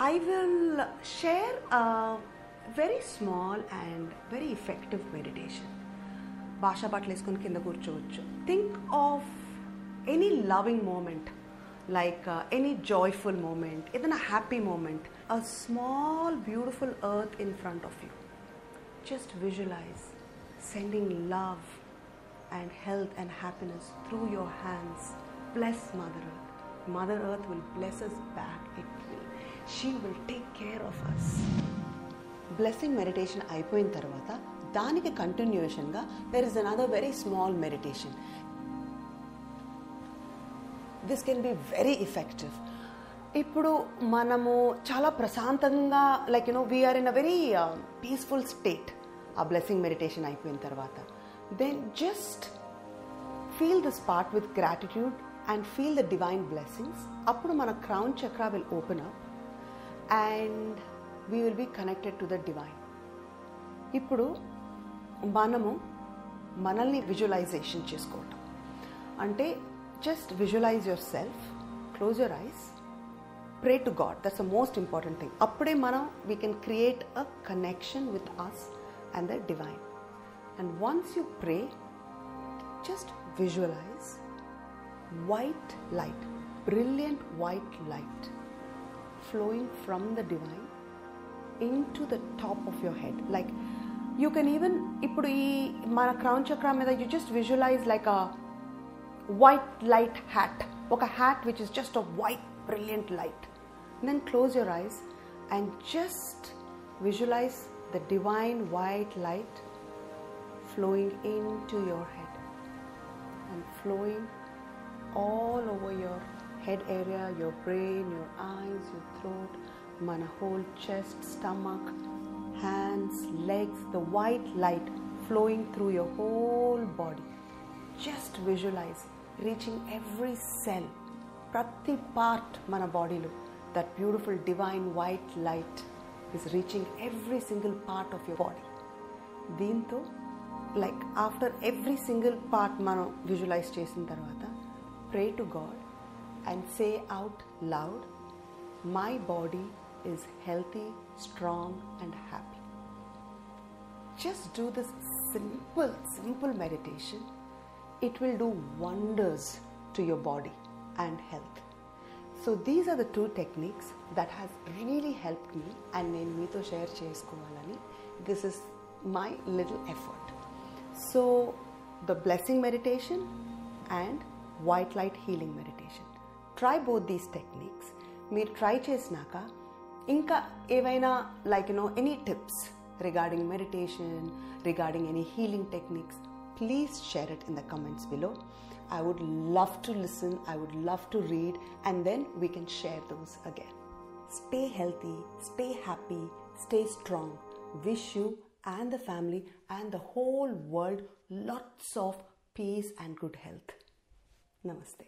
I will share a very small and very effective meditation. భాషా పాటలు వేసుకొని కింద కూర్చోవచ్చు think of any loving moment like any joyful moment ఏదైనా happy moment a small beautiful earth in front of you just visualize sending love and health and happiness through your hands. Bless Mother Earth. Mother Earth will bless us back. It will. she will take care of us blessing meditation అయిపోయిన తర్వాత దానికి కంటిన్యూషన్గా there is another very small meditation this can be very effective ఇప్పుడు మనము చాలా ప్రశాంతంగా like you know we are in a very peaceful state ఆ blessing meditation అయిపోయిన తర్వాత. Then just feel this part with gratitude and feel the divine blessings అప్పుడు మన crown chakra will open up and we will be connected to the divine ఇప్పుడు మనము మనల్ని visualisation చేసుకోవటం. అంటే just visualise yourself close your eyes pray to God that's the most important thing అప్పుడే మనం we can create a connection with us and the divine and once you pray just visualise white light brilliant white light flowing from the divine into the top of your head. Like you can even ఇప్పుడు ఈ మన crown చక్ర మీద you just visualise like a white light hat ఒక hat which is just a white brilliant light then close your ice and just visualise the divine white light flowing into your head and flowing all over your head area, your brain, your eyes, your throat, mana whole chest, stomach, hands, legs, the white light flowing through your whole body. Just visualize reaching every cell, prati part mana body lo, that beautiful divine white light is reaching every single part of your body. దీంతో like after every single part మనం visualise చేసిన తర్వాత pray to God and say out loud my body is healthy strong and happy just do this simple simple meditation it will do wonders to your body and health so these are the two techniques that has really help me and నేను మీతో share చేసుకోవాలని this is my little effort. So, the blessing meditation and white light healing meditation. Try both these techniques. మీరు try చేసినాక ఇంకా ఏవైనా like you know any tips regarding meditation regarding any healing techniques please share it in the comments below I would love to listen, I would love to read, and then we can share those again. Stay healthy, stay happy, stay strong. Wish you and the family and the whole world lots of peace and good health. Namaste.